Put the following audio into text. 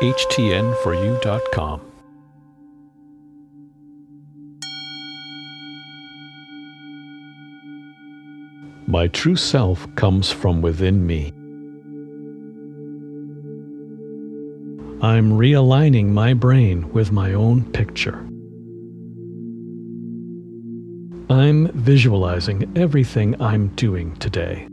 htn4u.com. My true self comes from within me. I'm realigning my brain with my own picture. I'm visualizing everything I'm doing today.